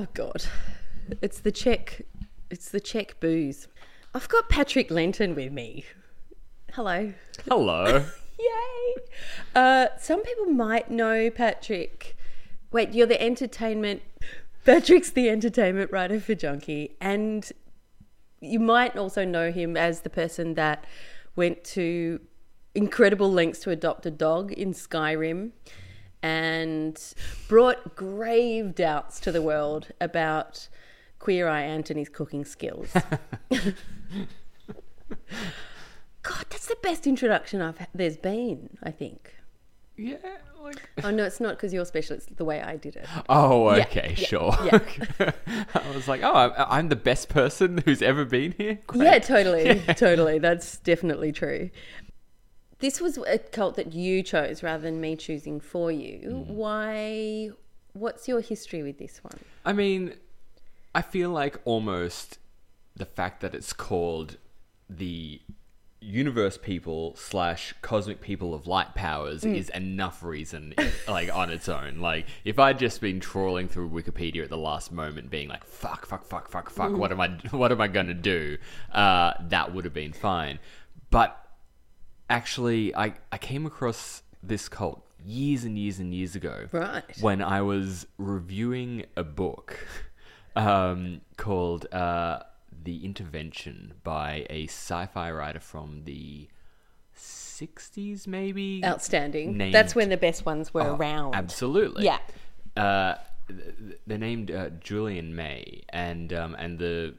Oh God, it's the Czech. It's the Czech booze. I've got Patrick Lenton with me. Hello. Hello. Yay! Uh, some people might know Patrick. Wait, you're the entertainment. Patrick's the entertainment writer for Junkee, and you might also know him as the person that went to incredible lengths to adopt a dog in Skyrim and brought grave doubts to the world about Queer Eye Anthony's cooking skills. God, that's the best introduction I've there's been. I think. yeah, like. Oh no, it's not because you're special. It's the way I did it. Oh, okay, yeah, sure. yeah. I was like, oh, I'm, I'm the best person who's ever been here. Great. Yeah, totally, totally. That's definitely true. This was a cult that you chose rather than me choosing for you. Mm. Why? What's your history with this one? I mean, I feel like almost the fact that it's called the universe people slash cosmic people of light powers mm. is enough reason like on its own like if i'd just been trawling through wikipedia at the last moment being like fuck fuck fuck fuck fuck mm. what am i what am i gonna do uh that would have been fine but actually i i came across this cult years and years and years ago Right. when I was reviewing a book um, called uh, The Intervention by a sci fi writer from the 60s, maybe? Outstanding. Named- That's when the best ones were Oh, around. Absolutely. Yeah. Uh, th- th- they're named uh, Julian May, and um, and the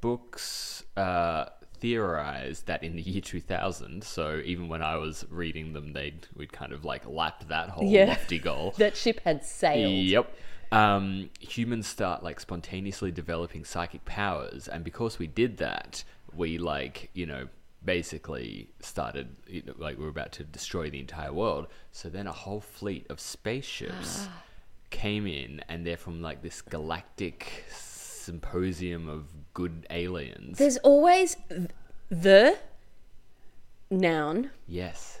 books uh, theorized that in the year 2000. So even when I was reading them, they'd we'd kind of like lapped that whole Yeah. lofty goal. That ship had sailed. Yep. Um, humans start like spontaneously developing psychic powers, and because we did that, we like you know basically started you know, like we were about to destroy the entire world. So then a whole fleet of spaceships came in, and they're from like this galactic symposium of good aliens. There's always th- the noun, yes.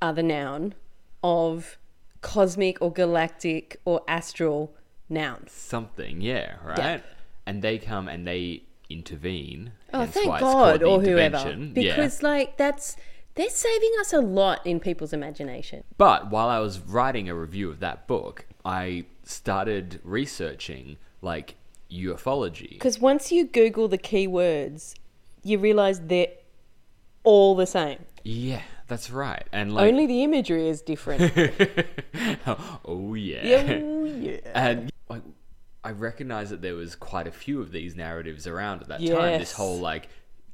other noun, of cosmic or galactic or astral nouns. something, yeah, right. And they come and they intervene. Oh, thank God, or whoever. intervention. Yeah. Because, like, that's. They're saving us a lot in people's imagination. But while I was writing a review of that book, I started researching like ufology. Because once you Google the keywords, you realize they're all the same. Yeah, that's right. And like, Only the imagery is different. oh yeah. yeah, Oh yeah. and like I recognize that there was quite a few of these narratives around at that time. This whole like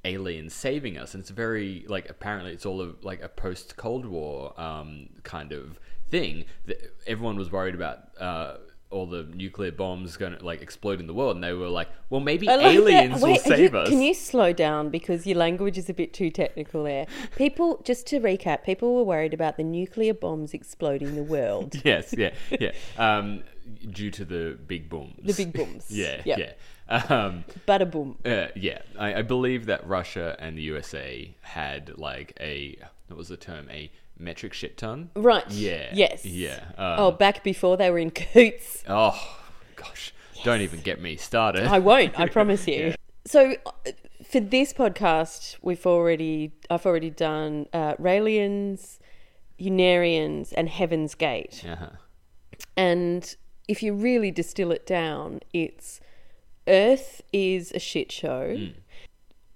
aliens saving us, and it's very like apparently it's all of like a post Cold War um, kind of thing. That everyone was worried about. Uh, all the nuclear bombs going to like explode in the world, and they were like, "Well, maybe like aliens will Wait, are save you- us." Can you slow down because your language is a bit too technical there? People, just to recap, people were worried about the nuclear bombs exploding the world. yes, yeah, yeah. Um, due to the big booms. The big booms. yeah, Yep. yeah. Um, Bada boom. Uh, yeah, I, I believe that Russia and the USA had like a what was the term a metric shit ton. Right. Yeah. Yes. Yeah. Um, oh, back before they were in coots. Oh gosh, don't even get me started. I won't. I promise you. Yeah. So, uh, for this podcast, we've already I've already done uh, Raelians, Unarians, and Heaven's Gate. Uh-huh. And if you really distill it down, it's Earth is a shit show.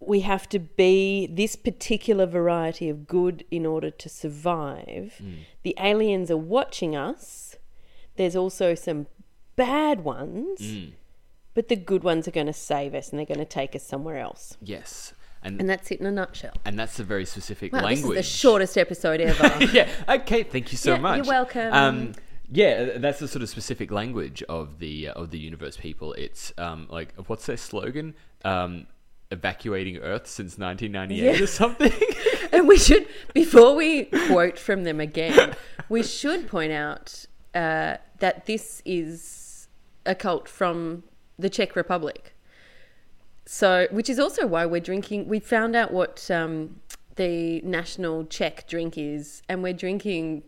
We have to be this particular variety of good in order to survive. The aliens are watching us. There's also some bad ones, but the good ones are going to save us and they're going to take us somewhere else. Yes, and And that's it in a nutshell. and that's a very specific Wow, language. this is the shortest episode ever. yeah. Okay. Thank you so Yeah, much. you're welcome. Um, yeah, that's the sort of specific language of the uh, of the universe people. It's um, like what's their slogan? Um, evacuating Earth since 1998 Yeah. or something. and we should, before we quote from them again, we should point out uh, that this is a cult from the Czech Republic. So, which is also why we're drinking. We found out what um, the national Czech drink is, and we're drinking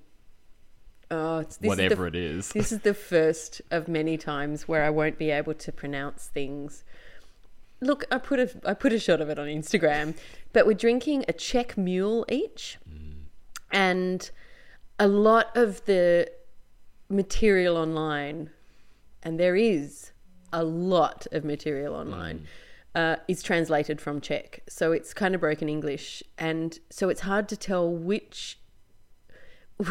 Oh, it's, this whatever is the, it is. This is the first of many times where I won't be able to pronounce things. Look, I put a I put a shot of it on Instagram, but we're drinking a Czech mule each, and a lot of the material online, and there is a lot of material online, uh, is translated from Czech. So it's kind of broken English, and so it's hard to tell which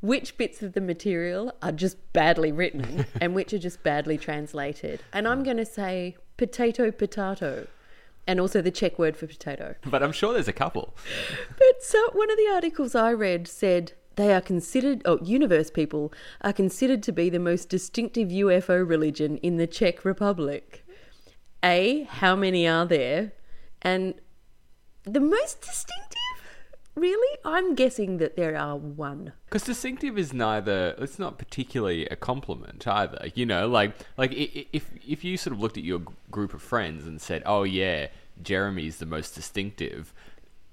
which bits of the material are just badly written and which are just badly translated. And I'm going to say potato, potato, and also the Czech word for potato. But I'm sure there's a couple. But so one of the articles I read said they are considered, oh, universe people are considered to be the most distinctive UFO religion in the Czech Republic. A, how many are there? And the most distinctive? Really? I'm guessing that there are one. Because distinctive is neither. It's not particularly a compliment either. You know, like like if if you sort of looked at your group of friends and said, "Oh yeah, Jeremy's the most distinctive,"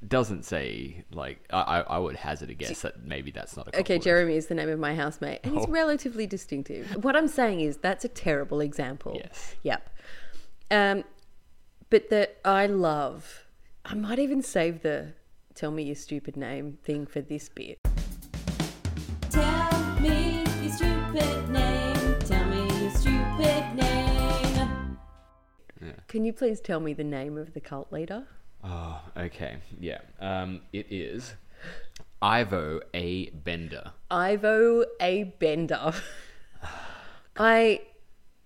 doesn't say like I I would hazard a guess that maybe that's not a Okay. Jeremy is the name of my housemate, and he's Oh. relatively distinctive. What I'm saying is that's a terrible example. Yes. Yep. Um, but that I love. I might even save the "tell me your stupid name" thing for this bit. Tell me your stupid name. Tell me your stupid name. Can you please tell me the name of the cult leader? Oh, okay, yeah. Um, it is Ivo A. Bender. Ivo A. Bender. I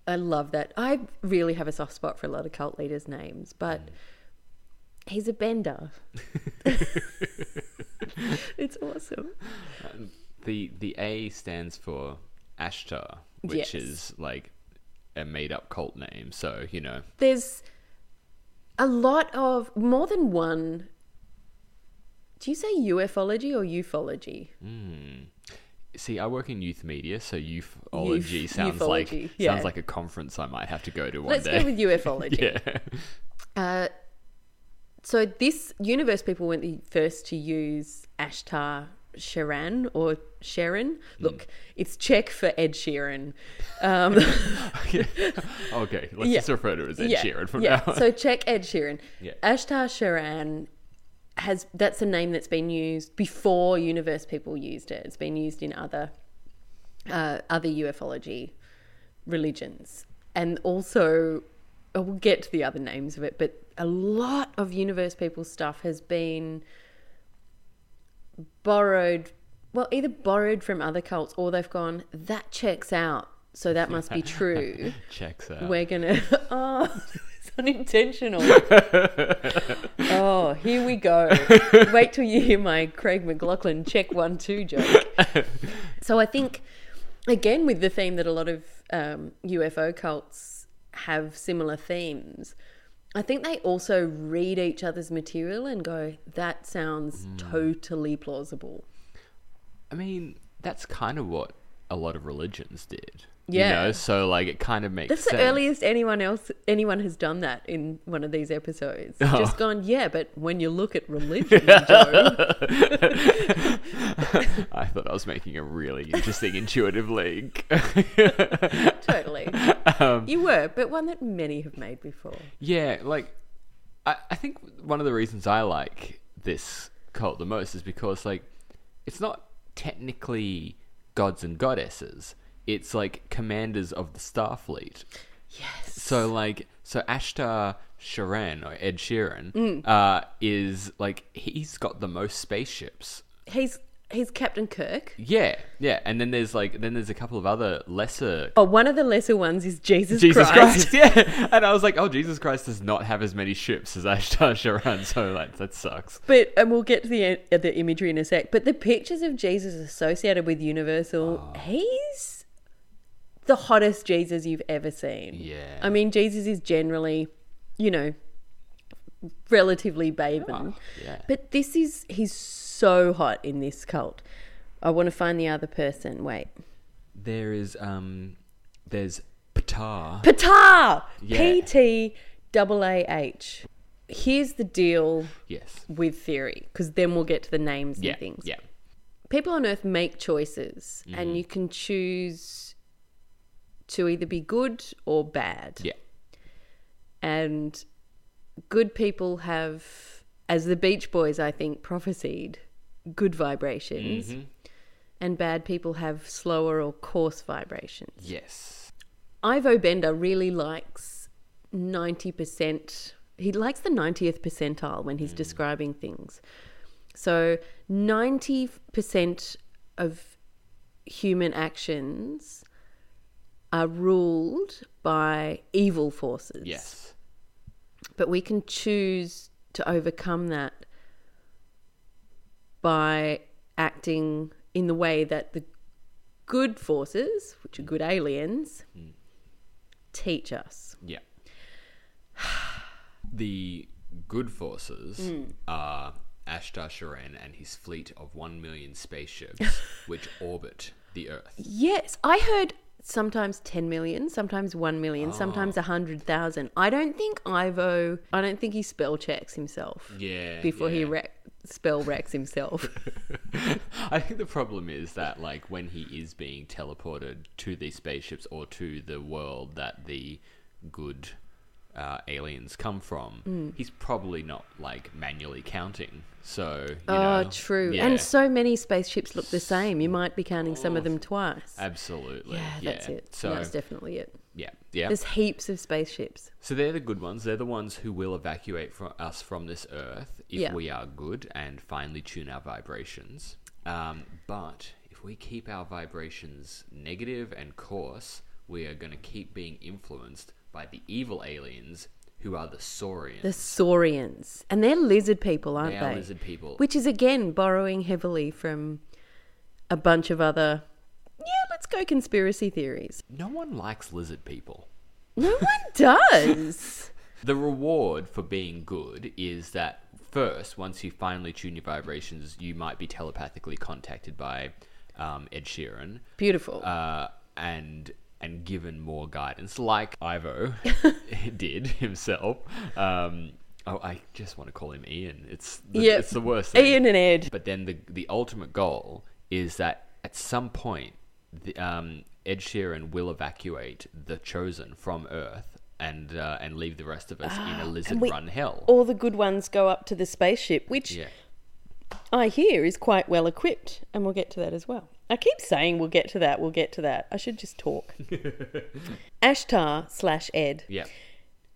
I love that. I really have a soft spot for a lot of cult leaders' names, but he's a bender. it's awesome. The the A stands for Ashtar, which Yes. is like a made up cult name. So you know, There's a lot of more than one. Do you say ufology or ufology? See, I work in youth media, so ufology Youth- sounds like yeah. sounds like a conference I might have to go to one Let's day. go with ufology. yeah, Uh, so this universe people weren't the first to use Ashtar Sheran or Sharon. Look, it's Czech for Ed Sheeran. Um, okay, let's Yeah. just refer to it as Ed yeah, Sheeran from yeah. now on. So Czech Ed Sheeran. Yeah. Ashtar Sheran has that's a name that's been used before universe people used it. It's been used in other uh, other ufology religions, and also we'll get to the other names of it. But a lot of universe people stuff has been borrowed. Well, either borrowed from other cults, or they've gone that checks out, so that must be true. Checks out. We're gonna. Oh, it's unintentional. oh, here we go. Wait till you hear my Craig McLachlan check one two joke. So I think, again, with the theme that a lot of um, UFO cults have similar themes. I think they also read each other's material and go, "That sounds hmm. totally plausible." I mean, that's kind of what a lot of religions did. Yeah. You know, so like it kind of makes That's sense. the earliest anyone else anyone has done that in one of these episodes. Oh. Just gone, yeah, but when you look at religion, Joe, I thought I was making a really interesting intuitive link. totally. Um, you were, but one that many have made before. Yeah, like I, I think one of the reasons I like this cult the most is because like it's not technically gods and goddesses. It's like commanders of the Starfleet. Yes. So like so Ashtar Sheran or Ed Sheeran Mm. uh, is like he's got the most spaceships. He's he's Captain Kirk. Yeah, yeah, and then there's like then there's a couple of other lesser Oh, one of the lesser ones is Jesus, Jesus Christ. Christ. yeah. And I was like, oh, Jesus Christ does not have as many ships as Ashtar Sheran, so like that sucks. But and we'll get to the uh, the imagery in a sec. But the pictures of Jesus associated with Universal, Oh. he's the hottest Jesus you've ever seen. Yeah. I mean, Jesus is generally, you know, relatively bathing. yeah. But this is he's so hot in this cult. I want to find the other person. Wait. There is um there's Ptaah. Patar! Yeah. P T double A H. Here's the deal yes. with theory, because then we'll get to the names Yeah. and things. Yeah. people on Earth make choices, and you can choose to either be good or bad. Yeah. And good people have, as the Beach Boys, I think, prophesied, good vibrations, Mm-hmm. and bad people have slower or coarse vibrations. Yes. Ivo Bender really likes 90%. He likes the 90th percentile when he's describing things. So 90% of human actions are ruled by evil forces. Yes. But we can choose to overcome that by acting in the way that the good forces, which are good aliens, teach us. Yeah. The good forces Hmm. are Ashtar Sheran and his fleet of one million spaceships which orbit the Earth. Yes, I heard sometimes 10 million, sometimes 1 million, sometimes 100,000. I don't think Ivo, I don't think he spell checks himself Yeah. before he wreck, spell wrecks himself. I think the problem is that, like, when he is being teleported to these spaceships or to the world that the good uh, aliens come from, Hmm. he's probably not like manually counting. So, you oh, know, true. yeah, And so many spaceships look the same. You might be counting some of them twice. absolutely, yeah, that's it. So, that's definitely it. yeah, yeah. There's heaps of spaceships. So they're the good ones. They're the ones who will evacuate from us from this earth if Yeah. we are good and finally tune our vibrations. Um, but if we keep our vibrations negative and coarse, we are going to keep being influenced by the evil aliens who are the Saurians. The Saurians. And they're lizard people, aren't they they? are lizard people. Which is, again, borrowing heavily from a bunch of other, yeah, let's go conspiracy theories. no one likes lizard people. No one does. The reward for being good is that first, once you finally tune your vibrations, you might be telepathically contacted by um, Ed Sheeran. Beautiful. uh, and and given more guidance, like Ivo did himself. Um, oh, I just want to call him Ian. It's the, Yeah. it's the worst. Thing. Ian and Ed. But then the the ultimate goal is that at some point, the, um, Ed Sheeran will evacuate the chosen from Earth and uh, and leave the rest of us in a lizard we- run hell. All the good ones go up to the spaceship, which yeah. I hear is quite well equipped, and we'll get to that as well. I keep saying we'll get to that, we'll get to that. I should just talk. Ashtar slash Ed Yeah.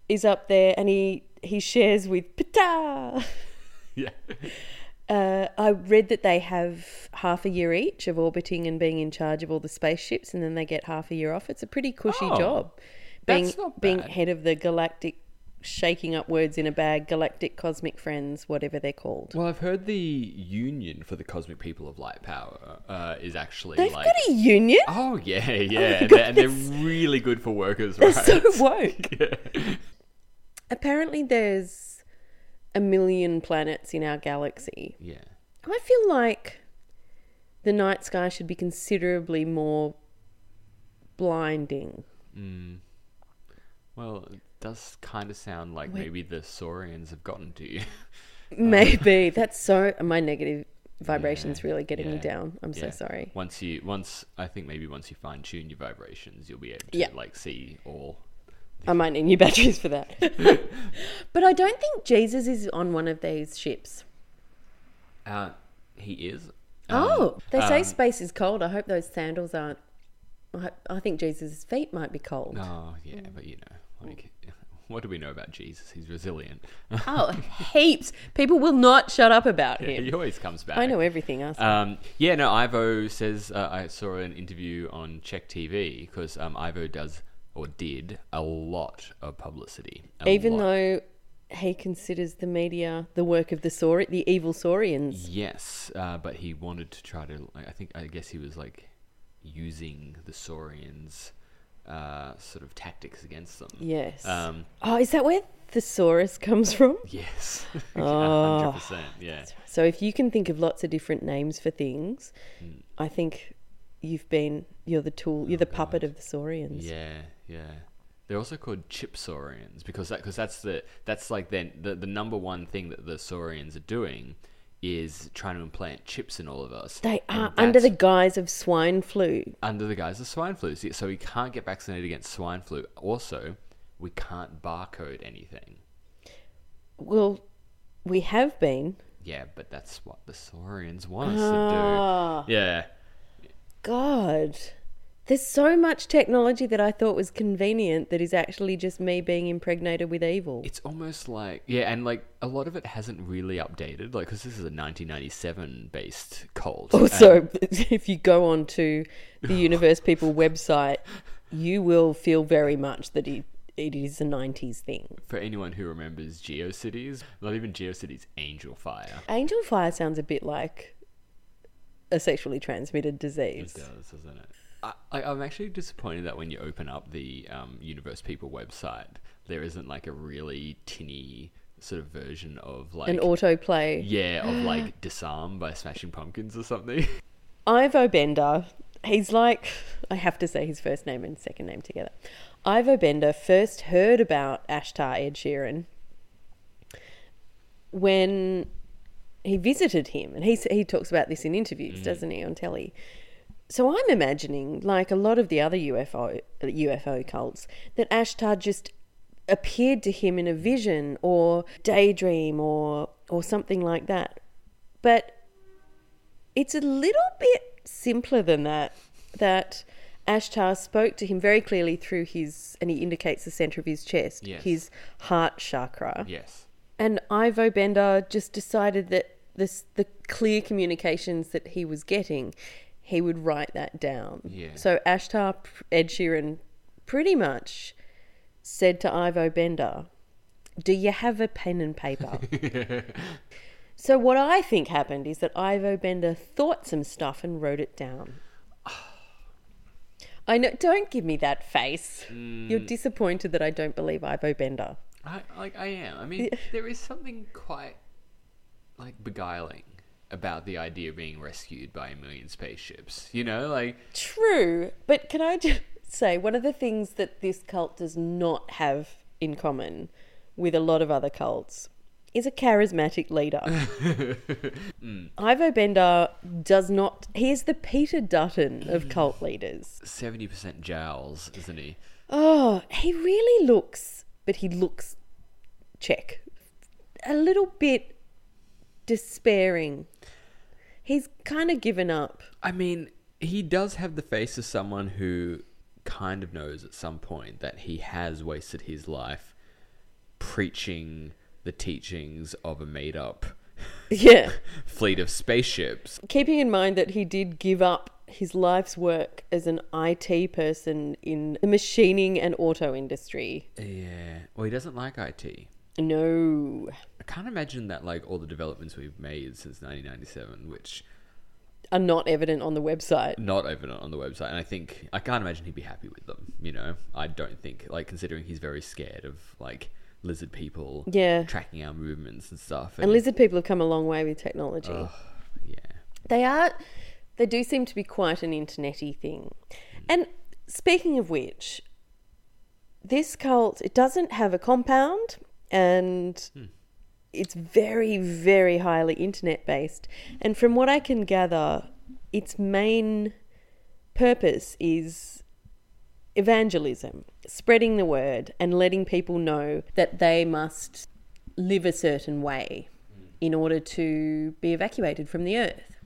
is up there and he, he shares with Pata. Yeah. Uh, I read that they have half a year each of orbiting and being in charge of all the spaceships, and then they get half a year off. It's a pretty cushy Oh, job. Being that's not being head of the galactic, shaking up words in a bag, galactic cosmic friends, whatever they're called. Well, I've heard the union for the cosmic people of light power uh, is actually They've like got a union. Oh yeah, yeah, and, they're, and they're really good for workers' They're rights. so woke. Apparently, there's a million planets in our galaxy. yeah, I feel like the night sky should be considerably more blinding. well, it does kind of sound like maybe the Saurians have gotten to you. Maybe that's so. My negative vibrations really getting me down. I'm so sorry. Once you, once I think maybe once you fine tune your vibrations, you'll be able to Yeah. like see all. I might need new batteries for that. but I don't think Jesus is on one of these ships. Uh, he is. oh, they say um, space is cold. I hope those sandals aren't. I, I think Jesus' feet might be cold. Oh yeah, Mm. but you know, like, what do we know about Jesus? He's resilient. Oh, heaps. People will not shut up about him. he always comes back. I know everything. Um, yeah, no, Ivo says uh, I saw an interview on Czech TV because um, Ivo does or did a lot of publicity. Even lot. though he considers the media the work of the Sauri, the evil Saurians. yes, uh, but he wanted to try to. I think I guess he was like using the Saurians' uh, sort of tactics against them. Yes. Um, oh, is that where thesaurus comes from? yes, Oh. hundred percent. Yeah. So if you can think of lots of different names for things, Hmm. I think you've been you're the tool, you're the puppet of the Saurians. Oh, Yeah, yeah. They're also called chip saurians because that because that's the that's like then the the number one thing that the saurians are doing is trying to implant chips in all of us. They are under the guise of swine flu. under the guise of swine flu. So- we can't get vaccinated against swine flu. Also, we can't barcode anything. Well, we have been. Yeah, but that's what the Saurians want us Ah. to do. Yeah. God. There's so much technology that I thought was convenient that is actually just me being impregnated with evil. It's almost like yeah, and like a lot of it hasn't really updated, like because this is a 1997 based cult. Oh, also, if you go on to the Universe People website, you will feel very much that it, it is a 90s thing. for anyone who remembers GeoCities, not even GeoCities, Angel Fire. Angel fire sounds a bit like a sexually transmitted It disease. does, doesn't it? I, I'm actually disappointed that when you open up the um, Universe People website, there isn't like a really tinny sort of version of like An autoplay. yeah of like Disarm by Smashing Pumpkins or something. Ivo Bender, he's like, I have to say his first name and second name together. Ivo Bender first heard about Ashtar Ed Sheeran when he visited him, and he he talks about this in interviews, doesn't he, on telly? So I'm imagining, like a lot of the other UFO UFO cults, that Ashtar just appeared to him in a vision or daydream or or something like that. But it's a little bit simpler than that. That Ashtar spoke to him very clearly through his, and he indicates the center of his chest, Yes. his heart chakra. yes. And Ivo Bender just decided that this, the clear communications that he was getting, he would write that down. Yeah. So Ashtar Ed Sheeran pretty much said to Ivo Bender, Do you have a pen and paper? so what I think happened is that Ivo Bender thought some stuff and wrote it down. I know. Don't give me that face. Mm. You're disappointed that I don't believe Ivo Bender. I like I am. I mean, there is something quite like beguiling about the idea of being rescued by a million spaceships. You know, like True, but can I just say one of the things that this cult does not have in common with a lot of other cults is a charismatic leader. Hmm. Ivo Bender does not. He is the Peter Dutton of hmm. cult leaders. seventy percent jowls, isn't he? Oh, he really looks, but he looks Czech. A little bit despairing. He's kind of given up. I mean, he does have the face of someone who kind of knows at some point that he has wasted his life preaching the teachings of a made up Yeah. fleet of spaceships. keeping in mind that he did give up his life's work as an IT person in the machining and auto industry. Yeah. Well, he doesn't like IT. No, can't imagine that, like, all the developments we've made since 1997, which are not evident on the website. not evident on the website. And I think I can't imagine he'd be happy with them. You know, I don't think like considering he's very scared of like lizard people, Yeah. tracking our movements and stuff. And lizard people have come a long way with technology. Yeah, They are, they do seem to be quite an internety thing. Hmm. And speaking of which, this cult it doesn't have a compound, and hmm. It's very, very highly internet based. And from what I can gather, its main purpose is evangelism, spreading the word, and letting people know that they must live a certain way hmm. in order to be evacuated from the earth.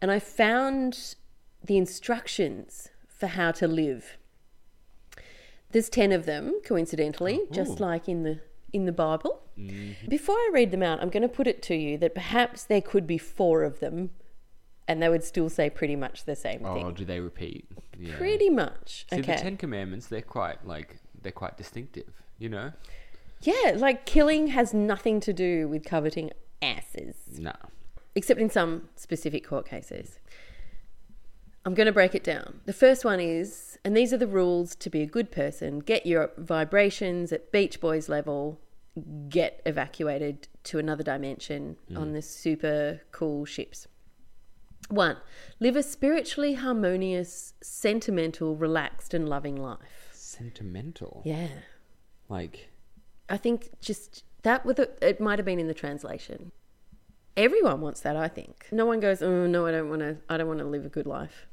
And I found the instructions for how to live. There's 10 of them, coincidentally, just oh. like in the in the Bible. Mm-hmm. Before I read them out, I'm going to put it to you that perhaps there could be four of them and they would still say pretty much the same Oh, thing. do they repeat? Yeah. Pretty much. See, okay. the Ten Commandments, they're quite like they're quite distinctive. You know? Yeah, like killing has nothing to do with coveting asses, No. except in some specific court cases. I'm going to break it down. The first one is, and these are the rules to be a good person get your vibrations at Beach Boys level, get evacuated to another dimension mm. on the super cool ships. One, live a spiritually harmonious, sentimental, relaxed, and loving life. Sentimental. Yeah. Like I think just that with it, it might have been in the translation. Everyone wants that, I think. No one goes, "Oh no, I don't want to. I don't want to live a good life."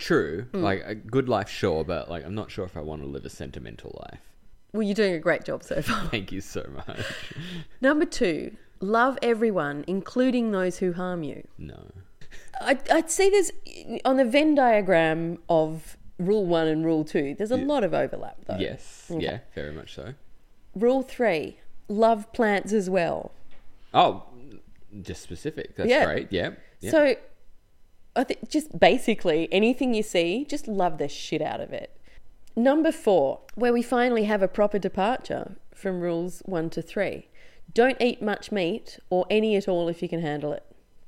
True, Mm. like a good life, sure, but like I'm not sure if I want to live a sentimental life. Well, you're doing a great job so far. Thank you so much. Number two, love everyone, including those who harm you. No. I'd, I'd say there's on the Venn diagram of rule one and rule two. There's a lot of overlap, though. Yes. Yeah. Very much so. Rule three, love plants as well. Oh, just specific. That's Yeah. great. Yeah. yeah. So, I think just basically anything you see, just love the shit out of it. Number four, where we finally have a proper departure from rules one to three. Don't eat much meat or any at all if you can handle it.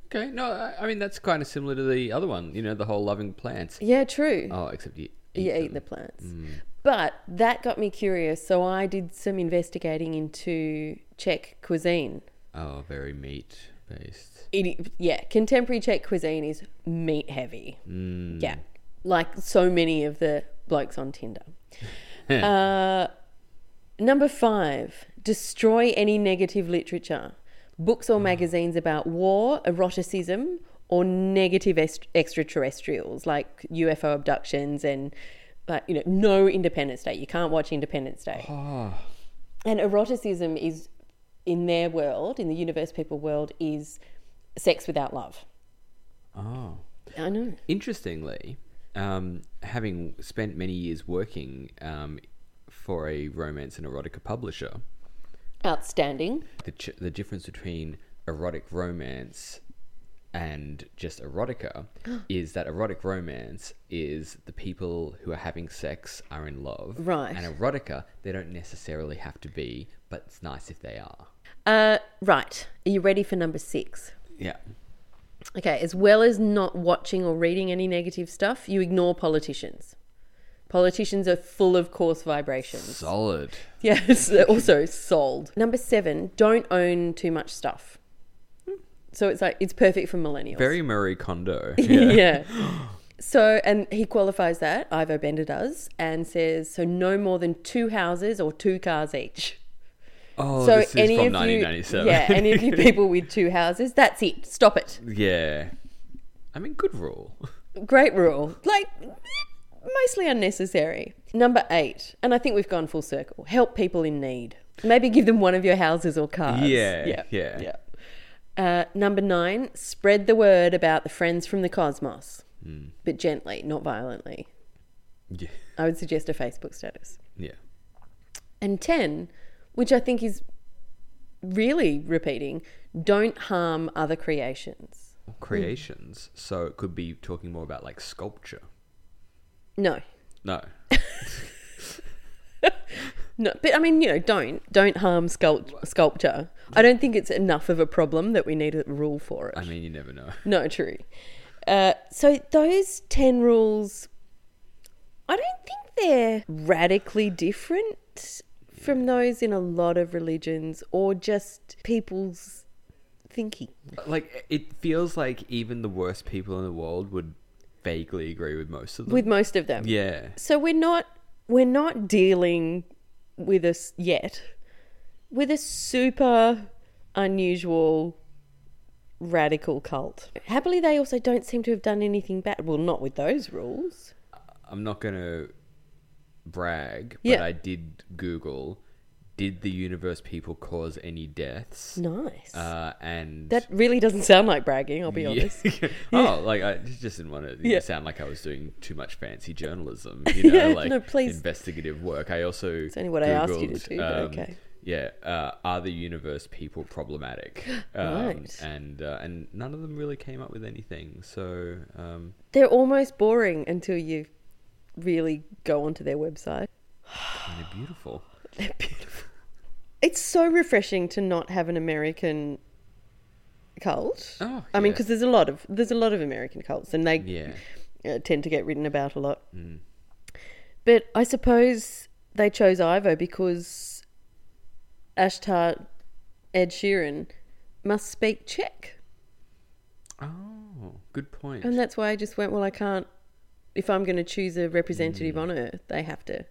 okay. No, I, I mean that's kind of similar to the other one. You know, the whole loving plants. Yeah, true. Oh, except you. you them. eat the plants. Mm. But that got me curious, so I did some investigating into Czech cuisine. Oh, very meat It, yeah, contemporary Czech cuisine is meat heavy. Mm. Yeah, like so many of the blokes on Tinder. uh, number five, destroy any negative literature, books or magazines about war, eroticism, or negative est- extraterrestrials like UFO abductions and, like you know, no Independence Day. You can't watch Independence Day. Oh, And eroticism is, in their world, in the universe people world, is sex without love. oh. I know. Interestingly, um, having spent many years working um, for a romance and erotica publisher, Outstanding. the ch- the difference between erotic romance and just erotica is that erotic romance is the people who are having sex are in love, Right. And erotica, they don't necessarily have to be, but it's nice if they are. Uh, right. Are you ready for number six? Yeah. Okay, as well as not watching or reading any negative stuff, you ignore politicians. Politicians are full of coarse vibrations. Solid. Yes, also sold. Number seven, don't own too much stuff. So it's like it's perfect for millennials. Very Marie Kondo. yeah. So, and he qualifies that, Ivo Bender does, and says, so no more than two houses or two cars each. Oh, so this is any from of you, yeah, any of you people with two houses, that's it. Stop it. yeah. I mean, good rule. Great rule. Like, mostly unnecessary. Number eight, and I think we've gone full circle help people in need. Maybe give them one of your houses or cars. Yeah, Yeah. yeah. yeah. Uh, number nine, spread the word about the friends from the cosmos, Hmm. but gently, not violently. Yeah. I would suggest a Facebook status. Yeah. And 10, which I think is really repeating, don't harm other creations. Creations. So it could be talking more about like sculpture. No. No. No, but I mean, you know, don't don't harm sculpt- sculpture. I don't think it's enough of a problem that we need a rule for it. I mean, you never know. no, true. Uh, so those ten rules, I don't think they're radically different from those in a lot of religions, or just people's thinking. Like, it feels like even the worst people in the world would vaguely agree with most of them. with most of them. yeah. So we're not we're not dealing with us yet with a super unusual radical cult. Happily they also don't seem to have done anything bad. Well, not with those rules. I'm not going to brag, but Yeah. I did Google did the universe people cause any deaths? Nice. Uh, and that really doesn't sound like bragging, I'll be Yeah. honest. oh, like I just didn't want to Yeah. sound like I was doing too much fancy journalism, you know, Yeah, like no, please. investigative work. I also It's only what I asked you to do, but um, okay. Yeah, uh, are the universe people problematic? Um, Right. And uh, and none of them really came up with anything. So um, They're almost boring until you really go onto their website. they're beautiful. They're beautiful. It's so refreshing to not have an American cult. Oh, I mean, because there's a lot of there's a lot of American cults, and they Yeah. uh, tend to get written about a lot. Mm. But I suppose they chose Ivo because Ashtar Ed Sheeran must speak Czech, Oh, good point. and that's why I just went. Well, I can't. If I'm going to choose a representative Mm. on Earth, they have to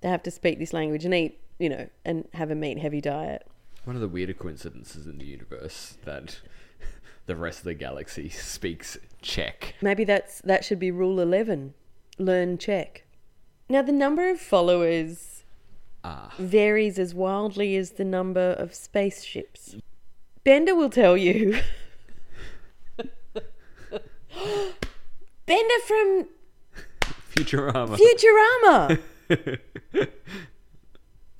they have to speak this language and eat, you know, and have a meat heavy diet. One of the weirder coincidences in the universe that the rest of the galaxy speaks Czech. Maybe that's that should be rule 11. Learn Czech. Now the number of followers Ah. varies as wildly as the number of spaceships. Bender will tell you. Bender from Futurama. Futurama.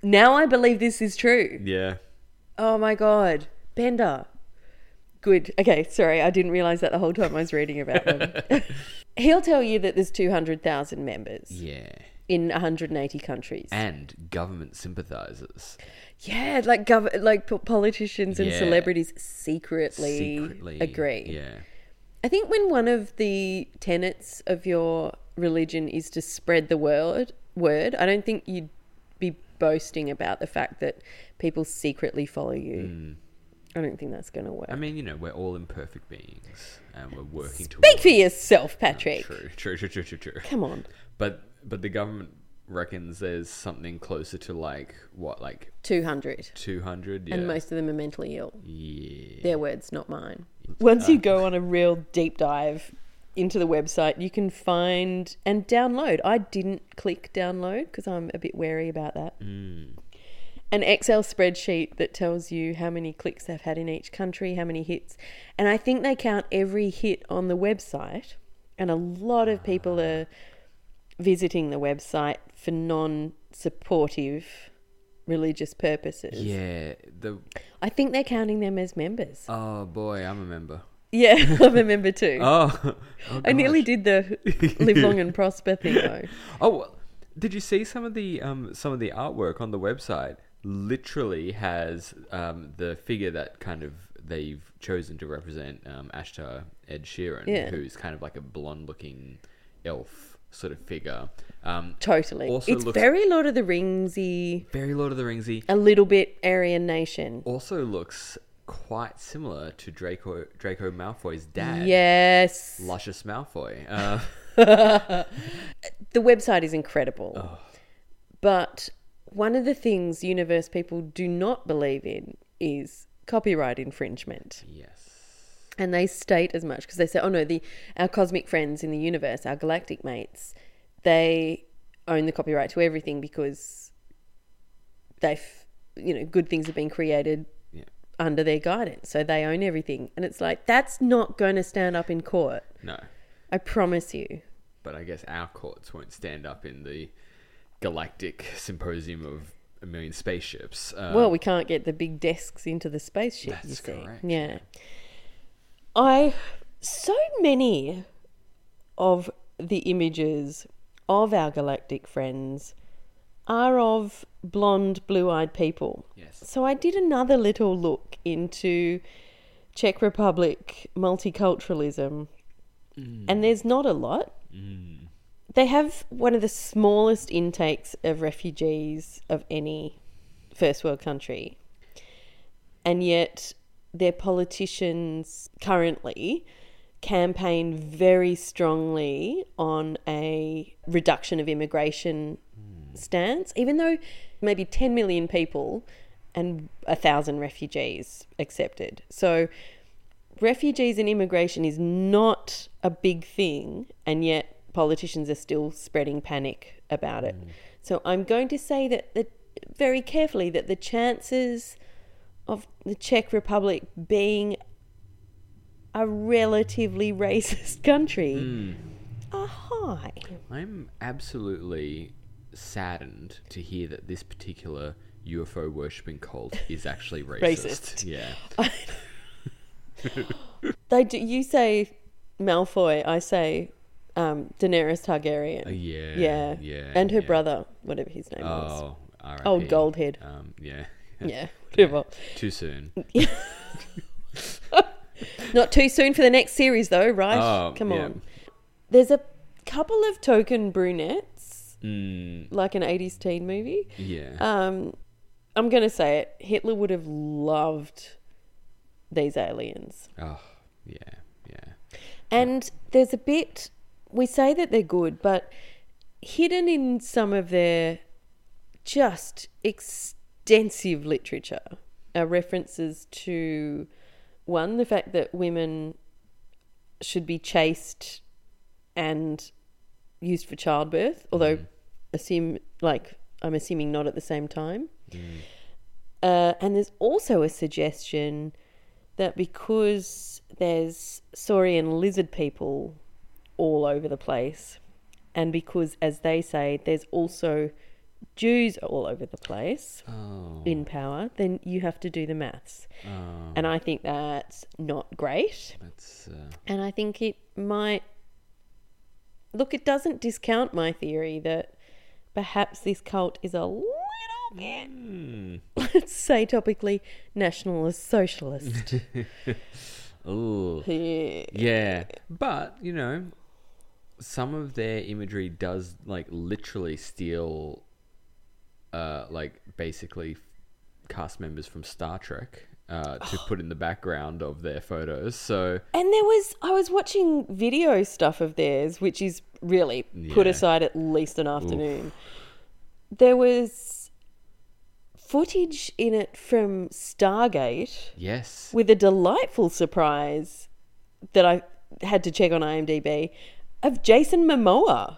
now I believe this is true. yeah. Oh my god, Bender. Good. Okay, sorry, I didn't realize that the whole time I was reading about them. He'll tell you that there's 200,000 members Yeah. in 180 countries. And government sympathizers. yeah, like gov- like po- politicians and Yeah. celebrities secretly, Secretly. agree. Yeah. I think when one of the tenets of your religion is to spread the word, word, I don't think you'd be boasting about the fact that people secretly follow you. Hmm. I don't think that's going to work. I mean, you know, we're all imperfect beings and we're working Speak towards for yourself, oh, Patrick. True, true, true, true, true, true. Come on. But but the government reckons there's something closer to like what, like 200. two hundred? Yeah. And most of them are mentally ill. yeah. Their words, not mine. Once you go on a real deep dive into the website, you can find and download. I didn't click download because I'm a bit wary about that. Hmm. An Excel spreadsheet that tells you how many clicks they've had in each country, how many hits. And I think they count every hit on the website. And a lot of people are visiting the website for non supportive religious purposes. Yeah. The I think they're counting them as members. oh boy, I'm a member. Yeah, I'm a member too. Oh, oh I nearly did the live long and prosper thing though. Oh, did you see some of the um some of the artwork on the website? Literally has um the figure that kind of they've chosen to represent um Ashtar Ed Sheeran, Yeah. who's kind of like a blonde-looking elf sort of figure. Um, Totally. It's very Lord of the Ringsy, very Lord of the Ringsy. a little bit Aryan Nation. Also looks quite similar to Draco Draco Malfoy's dad. Yes. Lucius Malfoy. Uh, The website is incredible. But one of the things universe people do not believe in is copyright infringement. yes. and they state as much because they say, "Oh no, the our cosmic friends in the universe, our galactic mates, they own the copyright to everything because they've, you know, good things have been created. Under their guidance, so they own everything." And it's like that's not going to stand up in court. No. I promise you. But I guess our courts won't stand up in the galactic symposium of a million spaceships. Uh, well, we can't get the big desks into the spaceship. you That's see, correct, yeah. I so many of the images of our galactic friends are of blonde, blue-eyed people. Yes. So I did another little look into Czech Republic multiculturalism, mm. and there's not a lot. Mm. They have one of the smallest intakes of refugees of any first world country, and yet their politicians currently campaign very strongly on a reduction of immigration stance, even though maybe 10 million people and a thousand refugees accepted. So, refugees and immigration is not a big thing, and yet politicians are still spreading panic about it. Mm. So, I'm going to say that, that very carefully that the chances of the Czech Republic being a relatively racist country mm. are high. I'm absolutely saddened to hear that this particular UFO worshipping cult is actually racist. Racist. Yeah. They do, you say Malfoy, I say um, Daenerys Targaryen. Uh, yeah. yeah, Yeah. and her yeah. brother, whatever his name was. Oh, Old Goldhead. Um, yeah. Yeah, whatever. Too soon. Not too soon for the next series, though, right? Oh, Come yeah. on. There's a couple of token brunettes, Mm, like an 80s teen movie. yeah. Um, I'm going to say it. Hitler would have loved these aliens. oh, yeah. Yeah. And there's a bit, we say that they're good, but hidden in some of their just extensive literature are references to one, the fact that women should be chaste and used for childbirth, although assume like I'm assuming not at the same time. Uh, and there's also a suggestion that because there's saurian lizard people all over the place, and because, as they say, there's also Jews all over the place Oh. in power, then you have to do the maths. Oh. And I think that's not great. That's uh, And I think it might. Look, it doesn't discount my theory that perhaps this cult is a little bit, hmm. let's say topically, nationalist socialist. Ooh. Yeah. Yeah, but you know, some of their imagery does like literally steal, uh, like basically cast members from Star Trek uh, to put in the background of their photos. So And there was, I was watching video stuff of theirs, which is really put Yeah. aside at least an afternoon. There was footage in it from Stargate yes, with a delightful surprise that I had to check on IMDb of Jason Momoa.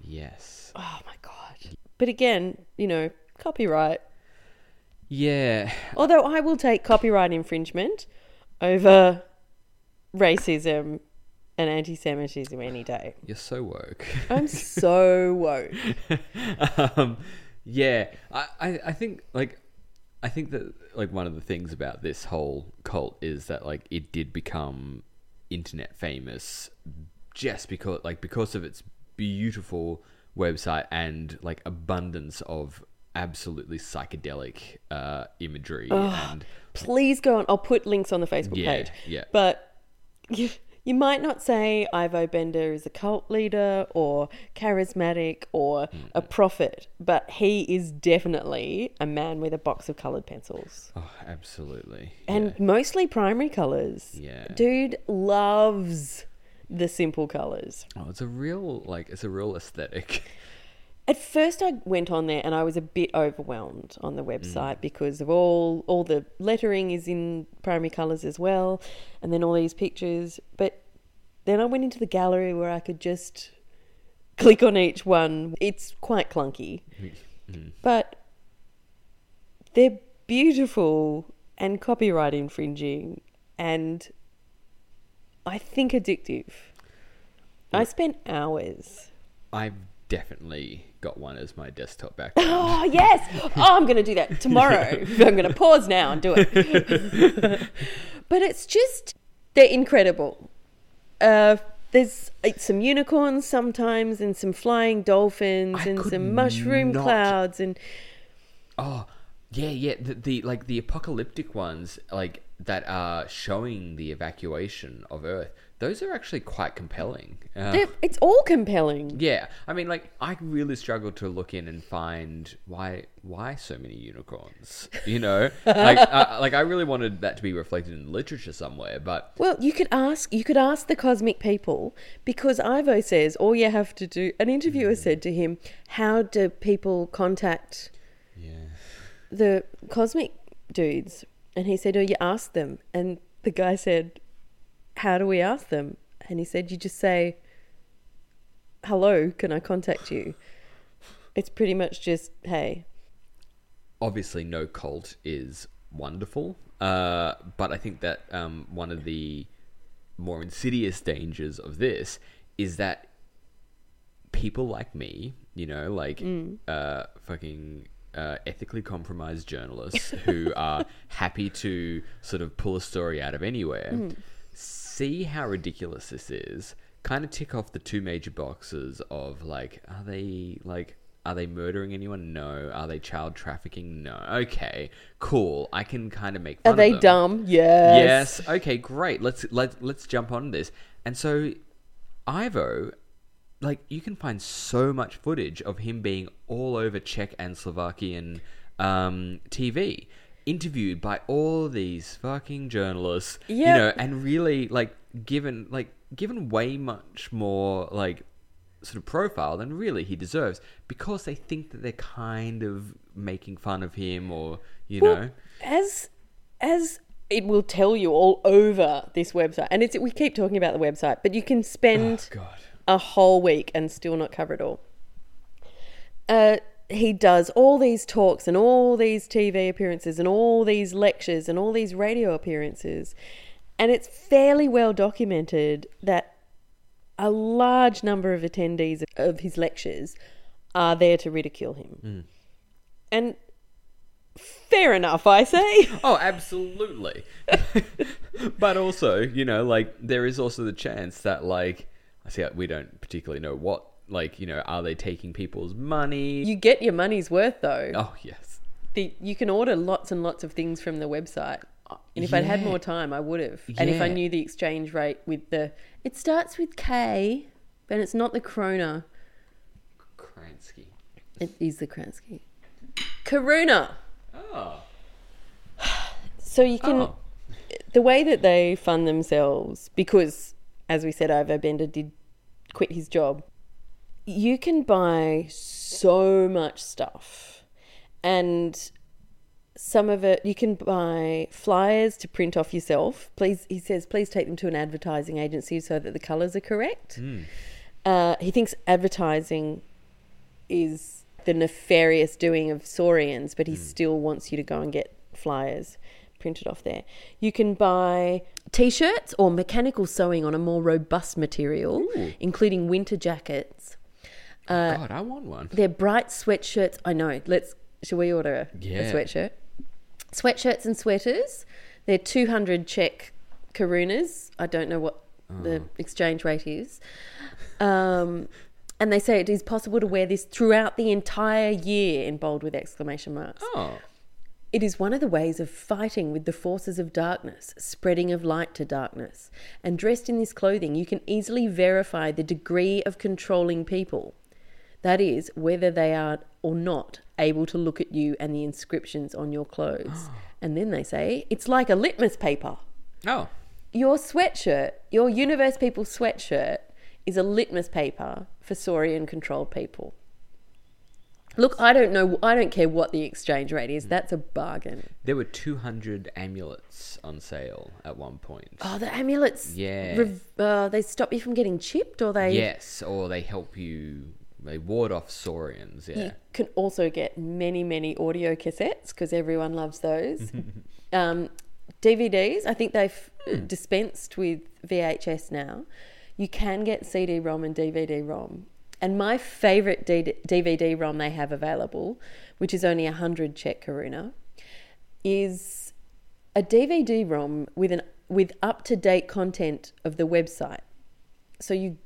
yes, Oh my god! But again, you know, copyright. Yeah. Although I will take copyright infringement over racism and anti-Semitism any day. You're so woke. I'm so woke. um, yeah, I, I, I think like I think that like one of the things about this whole cult is that like it did become internet famous just because like because of its beautiful website and like abundance of absolutely psychedelic uh, imagery and Please go on. I'll put links on the Facebook Yeah, page. yeah. But you, you might not say Ivo Benda is a cult leader or charismatic or a prophet, but he is definitely a man with a box of colored pencils. oh absolutely And mostly primary colors. Yeah. Dude loves the simple colors. oh, it's a real like it's a real aesthetic At first, I went on there and I was a bit overwhelmed on the mm. website because of all all the lettering is in primary colors as well, and then all these pictures. But then I went into the gallery where I could just click on each one. It's quite clunky, mm. Mm. but they're beautiful and copyright infringing, and I think addictive. I spent hours. I've definitely got one as my desktop background Oh yes! Oh, I'm going to do that tomorrow. I'm going to pause now and do it. but it's just they're incredible. Uh, there's some unicorns sometimes, and some flying dolphins, I and some mushroom not- clouds, and Oh, yeah, yeah. The, the like the apocalyptic ones, like that are showing the evacuation of Earth. Those are actually quite compelling. Uh, they're- it's all compelling. yeah, I mean, like I really struggled to look in and find why why so many unicorns. You know, like uh, like I really wanted that to be reflected in literature somewhere, but Well, you could ask you could ask the cosmic people because Ivo says all you have to do. An interviewer said to him, "How do people contact yeah, the cosmic dudes?" And he said, "Oh, you ask them." And the guy said, "How do we ask them?" And he said, "You just say, "Hello, can I contact you?" It's pretty much just, "Hey." obviously no cult is wonderful, uh, but I think that um, one of the more insidious dangers of this is that people like me, you know, like uh, fucking uh, ethically compromised journalists who are happy to sort of pull a story out of anywhere, see how ridiculous this is, kind of tick off the two major boxes of like, are they like. Are they murdering anyone? No. Are they child trafficking? No. Okay, cool. I can kind of make fun Are they dumb? Yes. Yes. Okay. Great. Let's let let's jump on this. And so, Ivo, like you can find so much footage of him being all over Czech and Slovakian um, TV, interviewed by all these fucking journalists. You know, and really like given like given way much more like sort of profile than really he deserves because they think that they're kind of making fun of him or you Well, know as as it will tell you all over this website. And it's we keep talking about the website, but you can spend Oh, God. a whole week and still not cover it all. Uh, he does all these talks and all these TV appearances and all these lectures and all these radio appearances. And it's fairly well documented that a large number of attendees of his lectures are there to ridicule him. Hmm. And fair enough, I say. Oh, absolutely. but also, you know, like there is also the chance that, like, I see we don't particularly know what, like, you know, are they taking people's money? You get your money's worth, though. oh, yes. the, you can order lots and lots of things from the website. And if I'd had yeah. more time, I would have. And if I Yeah. knew the exchange rate with the, it starts with K, but it's not the krona. Kransky. It is the Kransky. Koruna. Oh. So you can, Oh. the way that they fund themselves, because as we said, Ivo Benda did quit his job, you can buy so much stuff. And some of it you can buy flyers to print off yourself. Please, he says, please take them to an advertising agency so that the colours are correct. Uh, he thinks advertising is the nefarious doing of Saurians, but he still wants you to go and get flyers printed off there. You can buy t shirts or mechanical sewing on a more robust material, including winter jackets. Uh, God, I want one. They're bright sweatshirts. I know. Let's. Shall we order a, Yeah. a sweatshirt? Sweatshirts and sweaters. They're 200 Czech korunas. I don't know what the exchange rate is. Um, and they say it is possible to wear this throughout the entire year in bold with exclamation marks. Oh. It is one of the ways of fighting with the forces of darkness, spreading of light to darkness. And dressed in this clothing, you can easily verify the degree of controlling people. That is, whether they are or not able to look at you and the inscriptions on your clothes. and then they say, it's like a litmus paper. Oh. Your sweatshirt, your Universe People sweatshirt, is a litmus paper for Saurian controlled people. Look, I don't know. I don't care what the exchange rate is. That's a bargain. There were 200 amulets on sale at one point. Oh, the amulets. Yeah. rev- uh, they stop you from getting chipped, or they. Yes, or they help you, they ward off saurians, yeah. You can also get many, many audio cassettes because everyone loves those. um, DVDs. I think they've Hmm. dispensed with VHS now. You can get CD-ROM and DVD-ROM. And my favorite D- DVD-ROM they have available, which is only hundred Czech Koruna, is a DVD-ROM with an with up-to-date content of the website. So you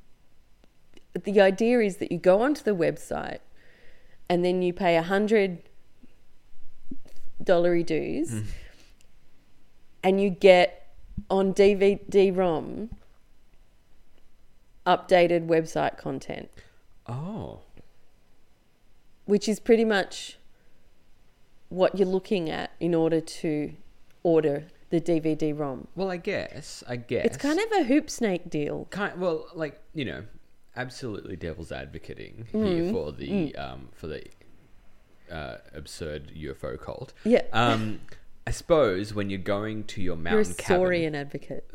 the idea is that you go onto the website and then you pay a hundred dollary dues mm. and you get on DVD ROM updated website content, Oh. which is pretty much what you're looking at in order to order the DVD ROM. Well, I guess, I guess. It's kind of a hoop snake deal. kind well like you know absolutely devil's advocating Mm. here for the um for the uh, absurd UFO cult. Yeah. Um, I suppose when you're going to your You're a mountain cabin, Saurian advocate.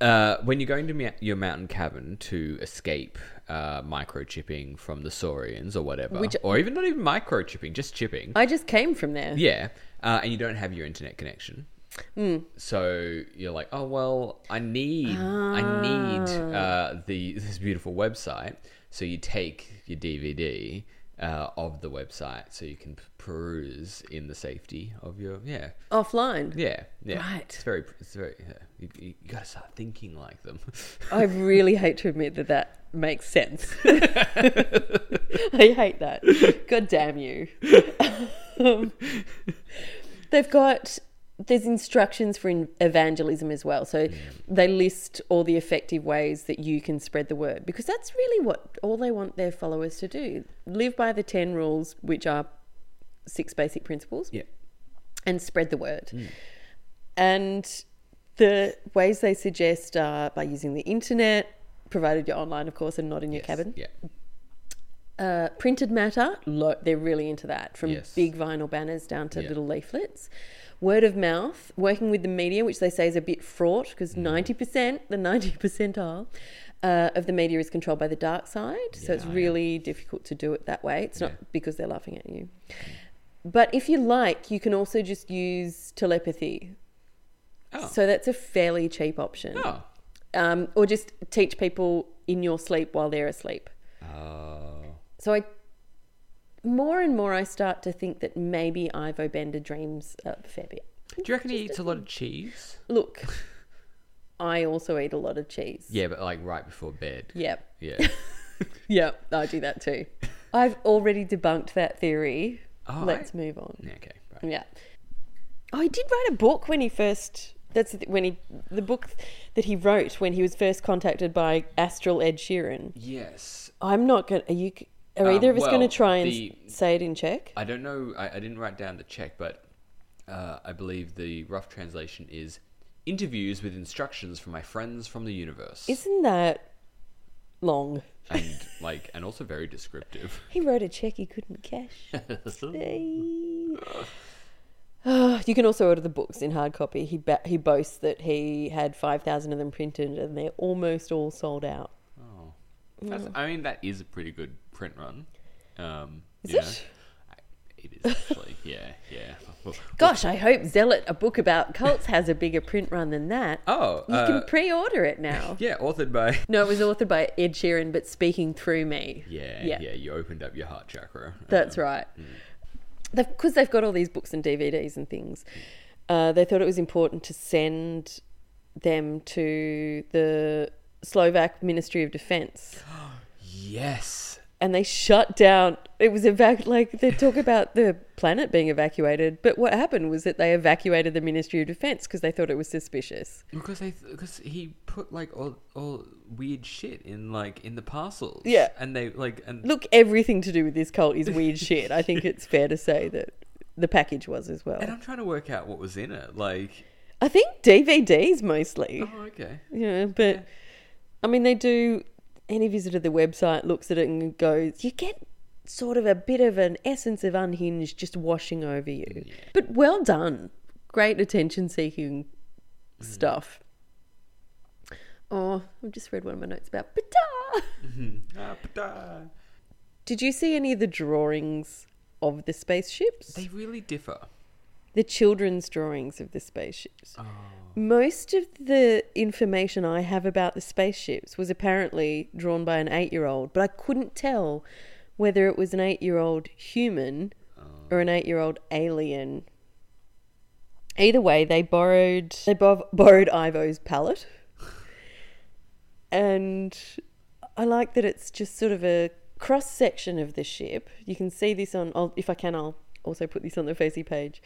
uh, when you're going to your mountain cabin to escape uh, microchipping from the Saurians or whatever, Which- or even not even microchipping, just chipping. I just came from there. Yeah, uh, and you don't have your internet connection. Hmm. So you're like, oh well, I need, I need Ah. uh, the this beautiful website. So you take your DVD uh, of the website, so you can peruse in the safety of your yeah, Offline. yeah, yeah. Right. It's very, it's very. Yeah. You, you, you gotta start thinking like them. I really hate to admit that that makes sense. I hate that. God damn you. Um, they've got there's instructions for evangelism as well. So they list all the effective ways that you can spread the word because that's really what all they want their followers to do. Live by the 10 rules which are six basic principles yeah. and spread the word. Mm. And the ways they suggest are by using the internet, provided you're online, of course, and not in your Yes, cabin. Yeah. Uh, printed matter, lo- they're really into that, from Yes. big vinyl banners down to Yeah. little leaflets. Word of mouth, working with the media, which they say is a bit fraught because Mm. 90%, the 90 percentile uh, of the media is controlled by the dark side. so Yeah, it's yeah. really difficult to do it that way. It's not because they're laughing at you. But if you like, you can also just use telepathy. Oh. So that's a fairly cheap option. Oh. Um, or just teach people in your sleep while they're asleep. Oh. So I more and more I start to think that maybe Ivo Benda dreams a fair bit. Do you reckon he eats a lot of cheese? Look, I also eat a lot of cheese. Yeah, but like right before bed. Yep. Yeah. Yep. I do that too. I've already debunked that theory. Oh, Let's I- move on. yeah okay. Right. Yeah. Oh, he did write a book when he first. That's when he the book that he wrote when he was first contacted by Ashtar Sheran. Yes. I'm not gonna. Are you? Are Um, either of us going to try and the- say it in Czech? I don't know. I, I didn't write down the Czech, but uh, I believe the rough translation is interviews with instructions from my friends from the universe. Isn't that long? and like, and also very descriptive. He wrote a check he couldn't cash. Ah, you can also order the books in hard copy. He ba- he boasts that he had five thousand of them printed, and they're almost all sold out. Oh, That's, I mean that is a pretty good print run. Um, Is it? know. It is actually, yeah, yeah. Well, Gosh, I hope Zealot, a book about cults, has a bigger print run than that. Oh, you uh, can pre-order it now. yeah, authored by. No, it was authored by Ed Sheeran, but speaking through me. Yeah, Yeah. yeah, You opened up your heart chakra. That's Um, right. Because they've got all these books and DVDs and things, uh, they thought it was important to send them to the Slovak Ministry of Defense. Yes. And they shut down. It was evac like they talk about the planet being evacuated, but what happened was that they evacuated the Ministry of Defense because they thought it was suspicious. Because they, because he put like all, all weird shit in like in the parcels. Yeah. and they like and Look, everything to do with this cult is weird shit. I think it's fair to say that the package was as well. and I'm trying to work out what was in it. Like, I think DVDs mostly. oh, okay. Yeah, but I mean, they do. Any visitor to the website looks at it and goes, "You get sort of a bit of an essence of unhinged just washing over you." But well done, great attention-seeking stuff. Oh, I've just read one of my notes about. Ptaah! Ah, but, Did you see any of the drawings of the spaceships? they really differ. The children's drawings of the spaceships. Oh. Most of the information I have about the spaceships was apparently drawn by an eight year old, but I couldn't tell whether it was an eight year old human or an eight year old alien. Either way, they borrowed they bov- borrowed Ivo's palette, and I like that it's just sort of a cross section of the ship. You can see this on. I'll, if I can, I'll also put this on the Facey page.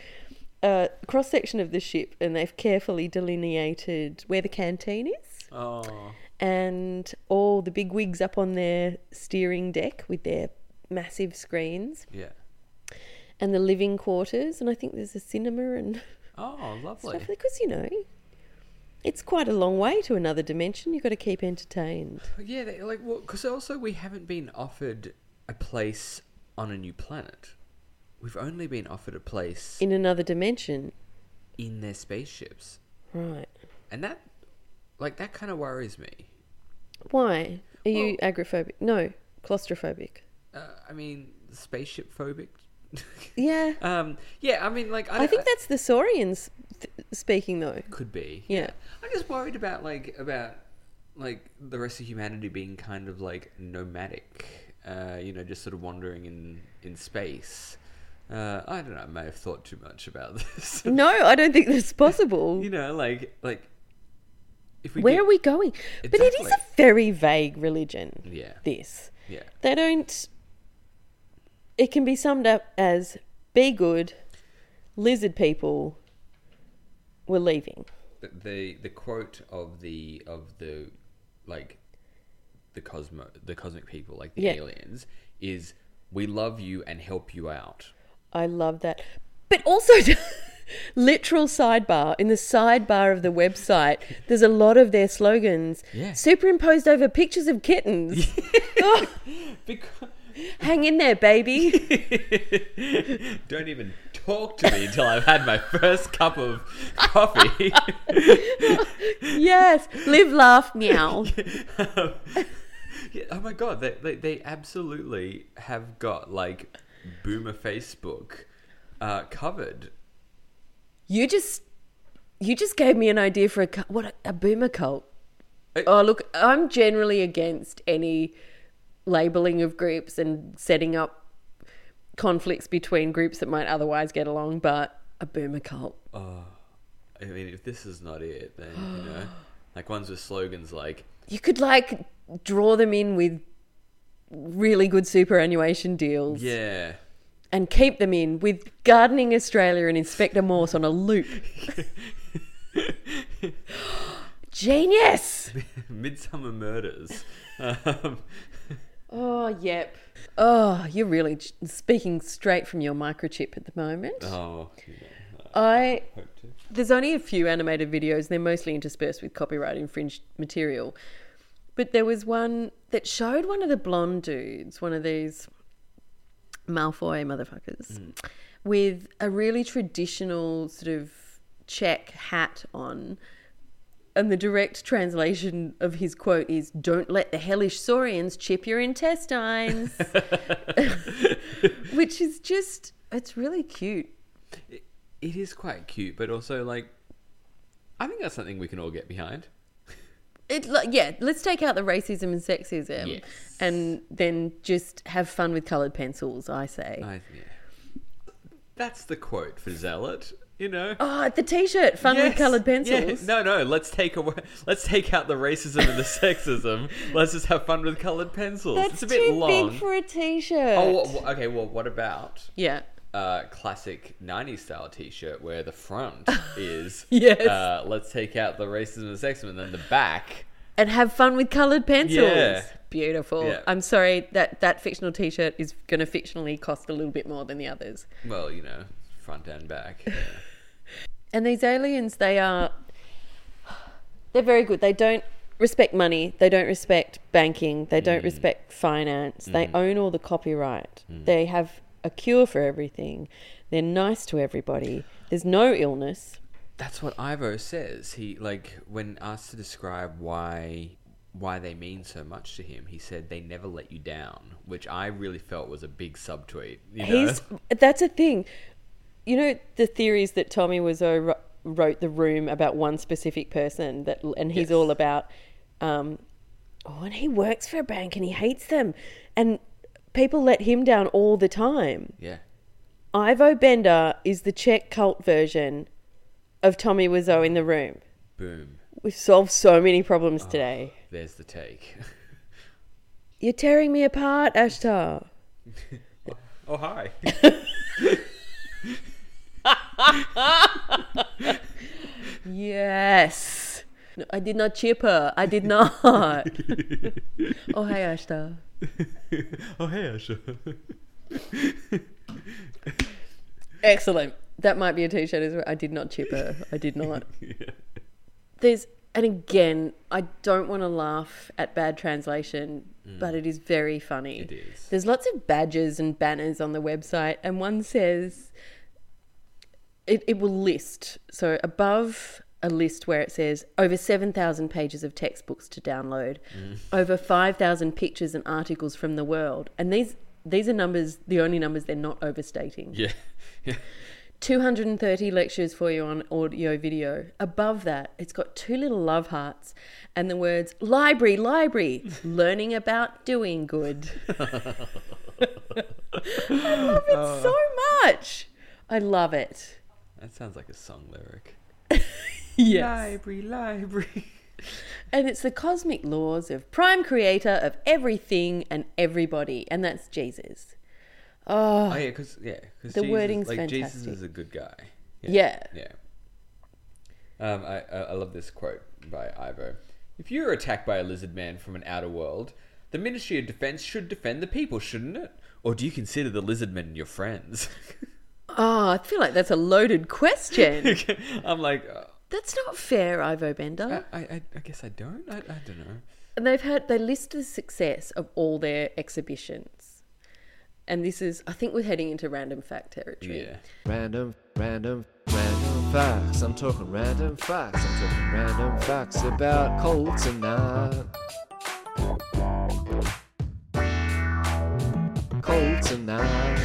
Uh, cross section of the ship, and they've carefully delineated where the canteen is Oh, and all the big wigs up on their steering deck with their massive screens yeah. and the living quarters and i think there's a cinema and Oh, lovely. because you know it's quite a long way to another dimension you've got to keep entertained Yeah, they, like well, because also we haven't been offered a place on a new planet. We've only been offered a place in another dimension in their spaceships, right and that, like, that kind of worries me. why are you agoraphobic no claustrophobic Uh, I mean, spaceship phobic. yeah um, yeah, I mean, like, I, i think that's the saurians th- speaking though could be. Yeah. I'm just worried about like about like the rest of humanity being kind of like nomadic. Uh, you know, just sort of wandering in in space. Uh, I don't know. I may have thought too much about this. no i don't think that's possible you know, like like if we where get- are we going but it is a very vague religion Yeah, this yeah. they don't it can be summed up as be good lizard people were leaving The, the the quote of the of the like the cosmo the cosmic people like the Yeah. aliens is we love you and help you out. I love that but also literal sidebar in the sidebar of the website there's a lot of their slogans Yeah. superimposed over pictures of kittens Oh, Because Hang in there, baby. Don't even talk to me until I've had my first cup of coffee. yes. Live, laugh, meow. Yeah, oh my god, they, they they absolutely have got like boomer Facebook uh, covered. You just, you just gave me an idea for a. What a, a boomer cult. Oh, look, I'm generally against any labeling of groups and setting up conflicts between groups that might otherwise get along, but a boomer cult. Oh, I mean, if this is not it, then you know, like ones with slogans like You could like draw them in with really good superannuation deals yeah, and keep them in with Gardening Australia and Inspector Morse on a loop. Genius! Midsomer Murders. Um, Oh, yep. Oh, you're really speaking straight from your microchip at the moment. oh, yeah, I hope to. there's only a few animated videos. They're mostly interspersed with copyright infringed material. But there was one that showed one of the blonde dudes, one of these Malfoy motherfuckers, mm. with a really traditional sort of check hat on. And the direct translation of his quote is Don't let the hellish saurians chip your intestines. Which is just, it's really cute. It, it is quite cute, but also like, I think that's something we can all get behind. It, yeah, let's take out the racism and sexism, Yes. and then just have fun with coloured pencils. I say. I, yeah. That's the quote for Zealot. You know. oh, the T-shirt, fun with Yes, coloured yeah. pencils. No, no. Let's take away. Let's take out the racism and the sexism. Let's just have fun with coloured pencils. That's it's a bit too long. big for a T-shirt. oh, okay. Well, what about yeah. Uh, classic '90s style T-shirt where the front is Yes. Uh, let's take out the racism and sexism, and then the back. and have fun with coloured pencils. Yeah. Beautiful. Yeah. I'm sorry that that fictional T-shirt is going to fictionally cost a little bit more than the others. Well, you know, front and back. yeah. And these aliens, they are they're very good. They don't respect money. They don't respect banking. They don't respect finance. They own all the copyright. They have a cure for everything. They're nice to everybody. There's no illness. That's what Ivo says. He like when asked to describe why why they mean so much to him, he said they never let you down, which I really felt was a big subtweet. You know? He's that's a thing. You know the theories that Tommy Wiseau wrote the room about one specific person that, and he's Yes. all about. Um, oh, and he works for a bank and he hates them, and people let him down all the time. yeah. Ivo Benda is the Czech cult version of Tommy Wiseau in the room. Boom. We've solved so many problems oh, today. There's the take. You're tearing me apart, Ashtar. oh hi. Yes. No, I did not chip her. I did not. oh, hey, Ashtar. oh hey Asha. Excellent. That might be a t-shirt as well. I did not chip her. I did not. There's, and again, I don't want to laugh at bad translation, mm. but it is very funny. It is. There's lots of badges and banners on the website, and one says it, it will list. So above a list where it says over 7,000 pages of textbooks to download, mm. over 5,000 pictures and articles from the world. And these these are numbers, the only numbers they're not overstating. Yeah. Yeah. 230 lectures for you on audio video. Above that, it's got two little love hearts and the words library, library, learning about doing good. I love it so oh. much. I love it. That sounds like a song lyric. Yes. Library, library. And it's the cosmic laws of prime creator of everything and everybody, and that's Jesus. Oh, Oh yeah, because yeah, because The wording's like Jesus is a good guy. yeah. Yeah. Um, I, I I love this quote by Ivo. If you are attacked by a lizard man from an outer world, the Ministry of Defense should defend the people, shouldn't it? Or do you consider the lizard men your friends? Oh, I feel like that's a loaded question. I'm like, uh, that's not fair, Ivo Benda. I, I, I guess I don't. I, I don't know. And they've had they list the success of all their exhibitions. and this is, I think we're heading into random fact territory. Yeah. Random, random, random facts. I'm talking random facts. I'm talking random facts about Colts and that. Colts and that.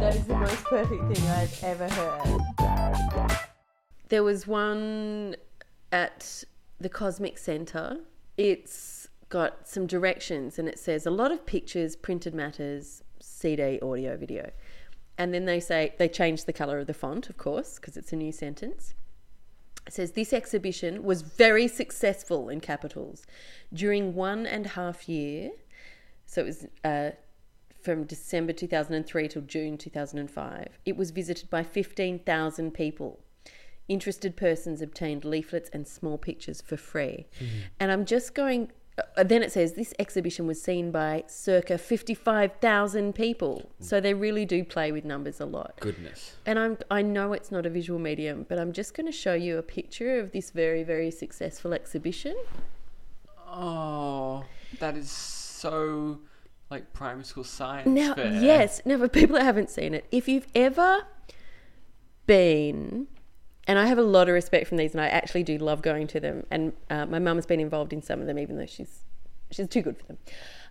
That is the most perfect thing I've ever heard. There was one at the Cosmic Center. It's got some directions and it says a lot of pictures, printed matters, CD, audio, video. And then they say they change the color of the font, of course, because it's a new sentence. It says this exhibition was very successful in capitals during one and a half year. So it was uh, from December 2003 till June 2005. It was visited by 15,000 people. Interested persons obtained leaflets and small pictures for free. And I'm just going. Uh, then it says this exhibition was seen by circa 55,000 people. So they really do play with numbers a lot. Goodness. And I'm I know it's not a visual medium, but I'm just going to show you a picture of this very very successful exhibition. Oh, that is so like primary school science. Now, fair. yes, now for people that haven't seen it, if you've ever been, and I have a lot of respect from these, and I actually do love going to them. And uh, my mum has been involved in some of them, even though she's she's too good for them.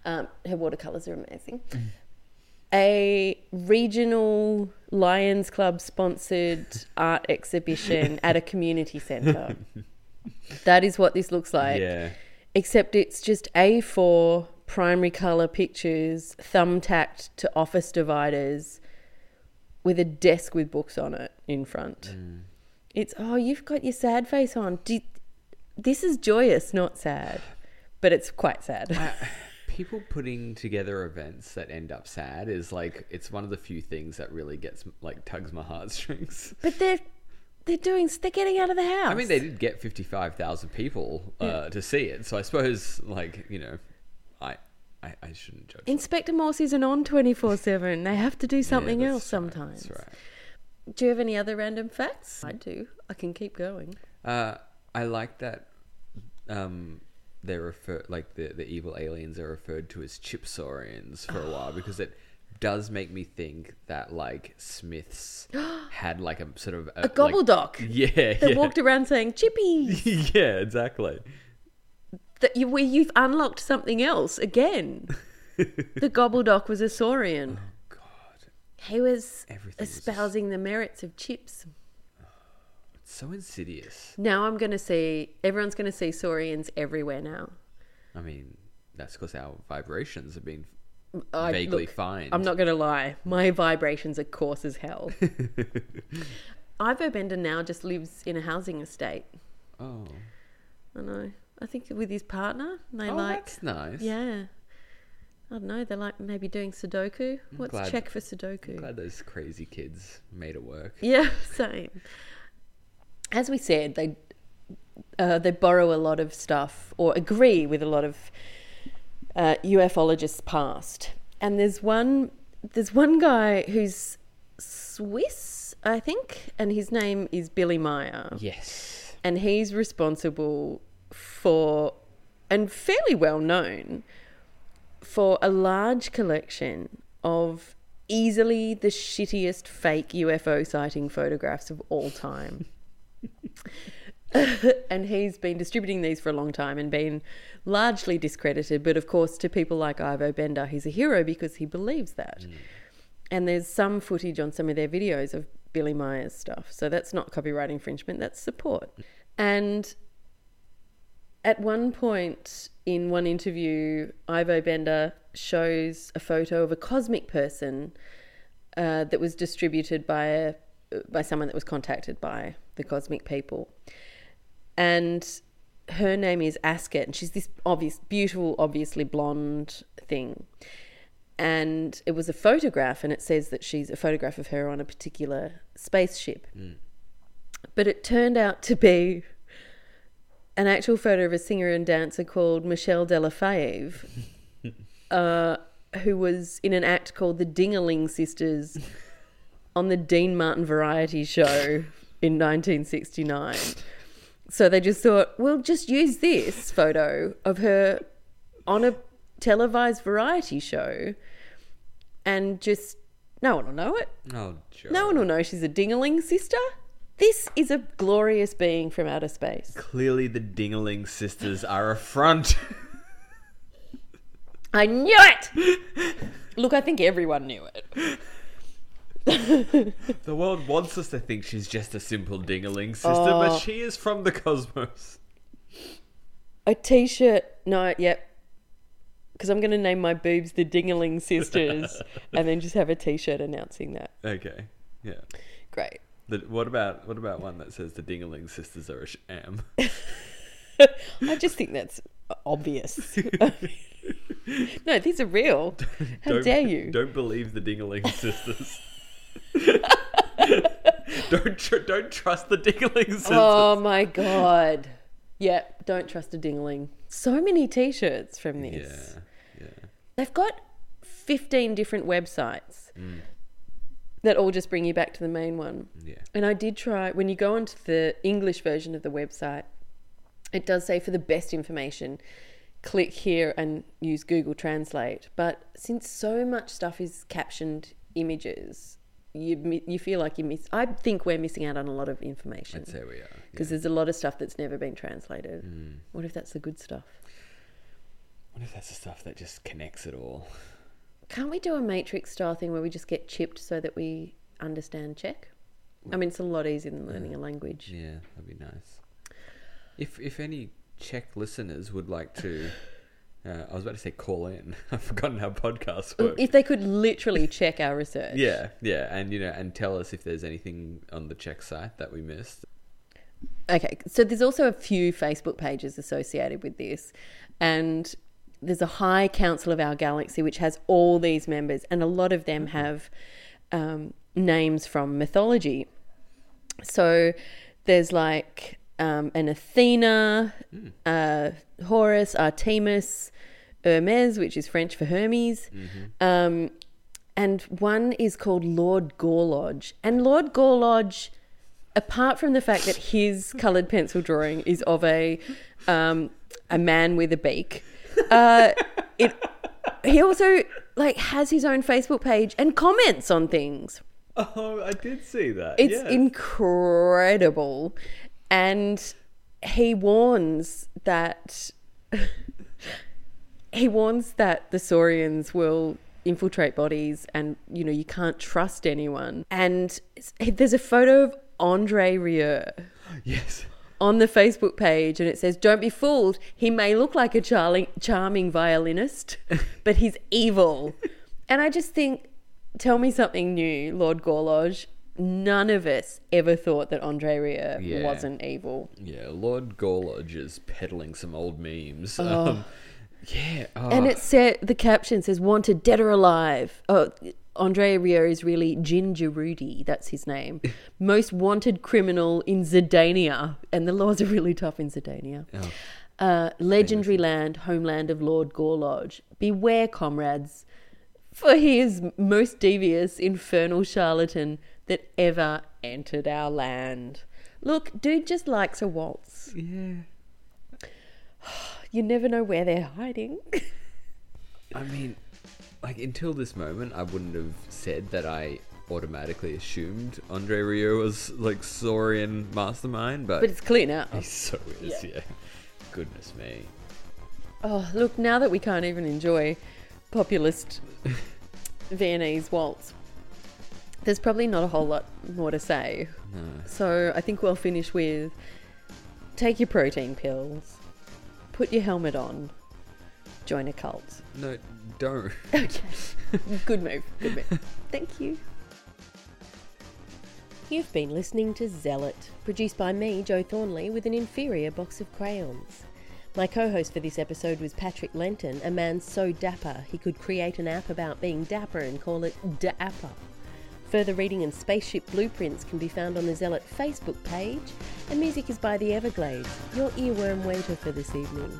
Um, her watercolors are amazing. A regional Lions Club sponsored art exhibition at a community centre. that is what this looks like Yeah. except it's just A4 primary color pictures thumbtacked to office dividers with a desk with books on it in front. It's oh, you've got your sad face on. Do, this is joyous, not sad, but it's quite sad. People putting together events that end up sad is like it's one of the few things that really gets like tugs my heartstrings. but they're they're doing they're getting out of the house. I mean, they did get fifty five thousand people uh, to see it, so I suppose like you know, I I, I shouldn't judge. Inspector Morse isn't on twenty four seven. They have to do something Yeah, else right, sometimes. That's right. Do you have any other random facts? I do. I can keep going. Uh, I like that um, they refer like the the evil aliens are referred to as chipsaurians for a while because it does make me think that like Smiths had like a sort of A gobbledok. yeah, They yeah. walked around saying chippy. yeah, exactly. that you, where you've unlocked something else again. the gobbledok was a saurian. He was Everything was espousing the merits of chips. it's so insidious. Now I'm going to see everyone's going to see saurians everywhere now. I mean, that's because our vibrations have been I, vaguely look, fine. I'm not going to lie. My vibrations are coarse as hell. Ivo Benda now just lives in a housing estate. Oh, I know. I think with his partner, they oh like that's nice. yeah. I don't know. They're like maybe doing Sudoku. What's glad- check for Sudoku? Glad those crazy kids made it work. Yeah, same. As we said, they uh, they borrow a lot of stuff or agree with a lot of uh, ufologists past. And there's one there's one guy who's Swiss, I think, and his name is Billy Meier Yes. and he's responsible for and fairly well known for a large collection of easily the shittiest fake UFO sighting photographs of all time. and he's been distributing these for a long time and been largely discredited. But of course, to people like Ivo Benda, he's a hero because he believes that. Mm. And there's some footage on some of their videos of Billy Meier's stuff. So that's not copyright infringement, that's support. And at one point in one interview, Ivo Benda shows a photo of a cosmic person uh, that was distributed by a, by someone that was contacted by the cosmic people, and her name is Asket, and she's this obvious, beautiful, obviously blonde thing. And it was a photograph, and it says that she's a photograph of her on a particular spaceship. But it turned out to be an actual photo of a singer and dancer called Michelle Della Fave, uh, who was in an act called the Dingaling Sisters on the Dean Martin Variety Show in 1969. So they just thought, we'll just use this photo of her on a televised variety show and just no one will know it. Oh, Joe. No one will know she's a dingaling sister. This is a glorious being from outer space. Clearly, the Dingaling sisters are a front. I knew it! Look, I think everyone knew it. the world wants us to think she's just a simple Dingaling sister, Oh. but she is from the cosmos. A t shirt. No, yep. Because I'm going to name my boobs the Dingaling Sisters and then just have a t shirt announcing that. Okay, yeah. Great. The, what about what about one that says the Dingaling sisters are a sham? I just think that's obvious. no, these are real. How Don't- dare you? Don't believe the Dingaling sisters. don't tr- don't trust the Dingaling sisters. Oh my god. Yep, don't trust a Dingaling. So many t shirts from this. yeah, yeah. They've got 15 different websites Mm. That all just bring you back to the main one. Yeah. And I did try, when you go onto the English version of the website, it does say for the best information, click here and use Google Translate. But since so much stuff is captioned images, you, you feel like you miss. I think we're missing out on a lot of information I'd say we are. because there's a lot of stuff that's never been translated. Mm. What if that's the good stuff? What if that's the stuff that just connects it all? Can't we do a Matrix style thing where we just get chipped so that we understand Czech? I mean, it's a lot easier than learning a language. Yeah, that'd be nice. If if any Czech listeners would like to, uh, I was about to say call in. I've forgotten how podcasts work. If they could literally check our research. Yeah, yeah, and you know, and tell us if there's anything on the Czech site that we missed. Okay, so there's also a few Facebook pages associated with this, and there's a High Council of Our Galaxy which has all these members, and a lot of them have um, names from mythology. So there's like um, an Athena, uh, Horus, Artemis, Hermes, which is French for Hermes. Um, and one is called Lord Gorlodge. And Lord Gorlodge, apart from the fact that his coloured pencil drawing is of a um, a man with a beak, uh, it he also like has his own Facebook page and comments on things. Oh, I did see that. It's incredible. And he warns that he warns that the Saurians will infiltrate bodies and you know you can't trust anyone. And there's a photo of Andre Rieu yes. On the Facebook page and it says, Don't be fooled. He may look like a charming, charming violinist, but he's evil. and I just think, tell me something new, Lord Gorlodge. None of us ever thought that Andre Rieu Yeah. wasn't evil. Yeah, Lord Gorlodge is peddling some old memes. Um, yeah. Oh, And it said, the caption says, Wanted dead or alive. Oh, Andre Rieu is really Ginger Rudy. That's his name. Most wanted criminal in Zidania. And the laws are really tough in Zidania. Oh. Uh, legendary land, homeland of Lord Gore Gorlodge. Beware, comrades, for he is most devious, infernal charlatan that ever entered our land. Look, dude just likes a waltz. yeah. You never know where they're hiding. I mean, like until this moment, I wouldn't have said that I automatically assumed Andre Rieu was like Saurian mastermind, but, but it's clear now. he so is. Yeah. Goodness me. Oh, look, now that we can't even enjoy populist Viennese waltz, there's probably not a whole lot more to say. No. So I think we'll finish with take your protein pills, put your helmet on, join a cult. No, don't. Okay. good move. Good move. Thank you. You've been listening to Zealot, produced by me, Joe Thornley, with an inferior box of crayons. My co host for this episode was Patrick Lenton, a man so dapper he could create an app about being dapper and call it Dapper. Further reading and spaceship blueprints can be found on the Zealot Facebook page, and music is by the Everglades, your earworm waiter for this evening.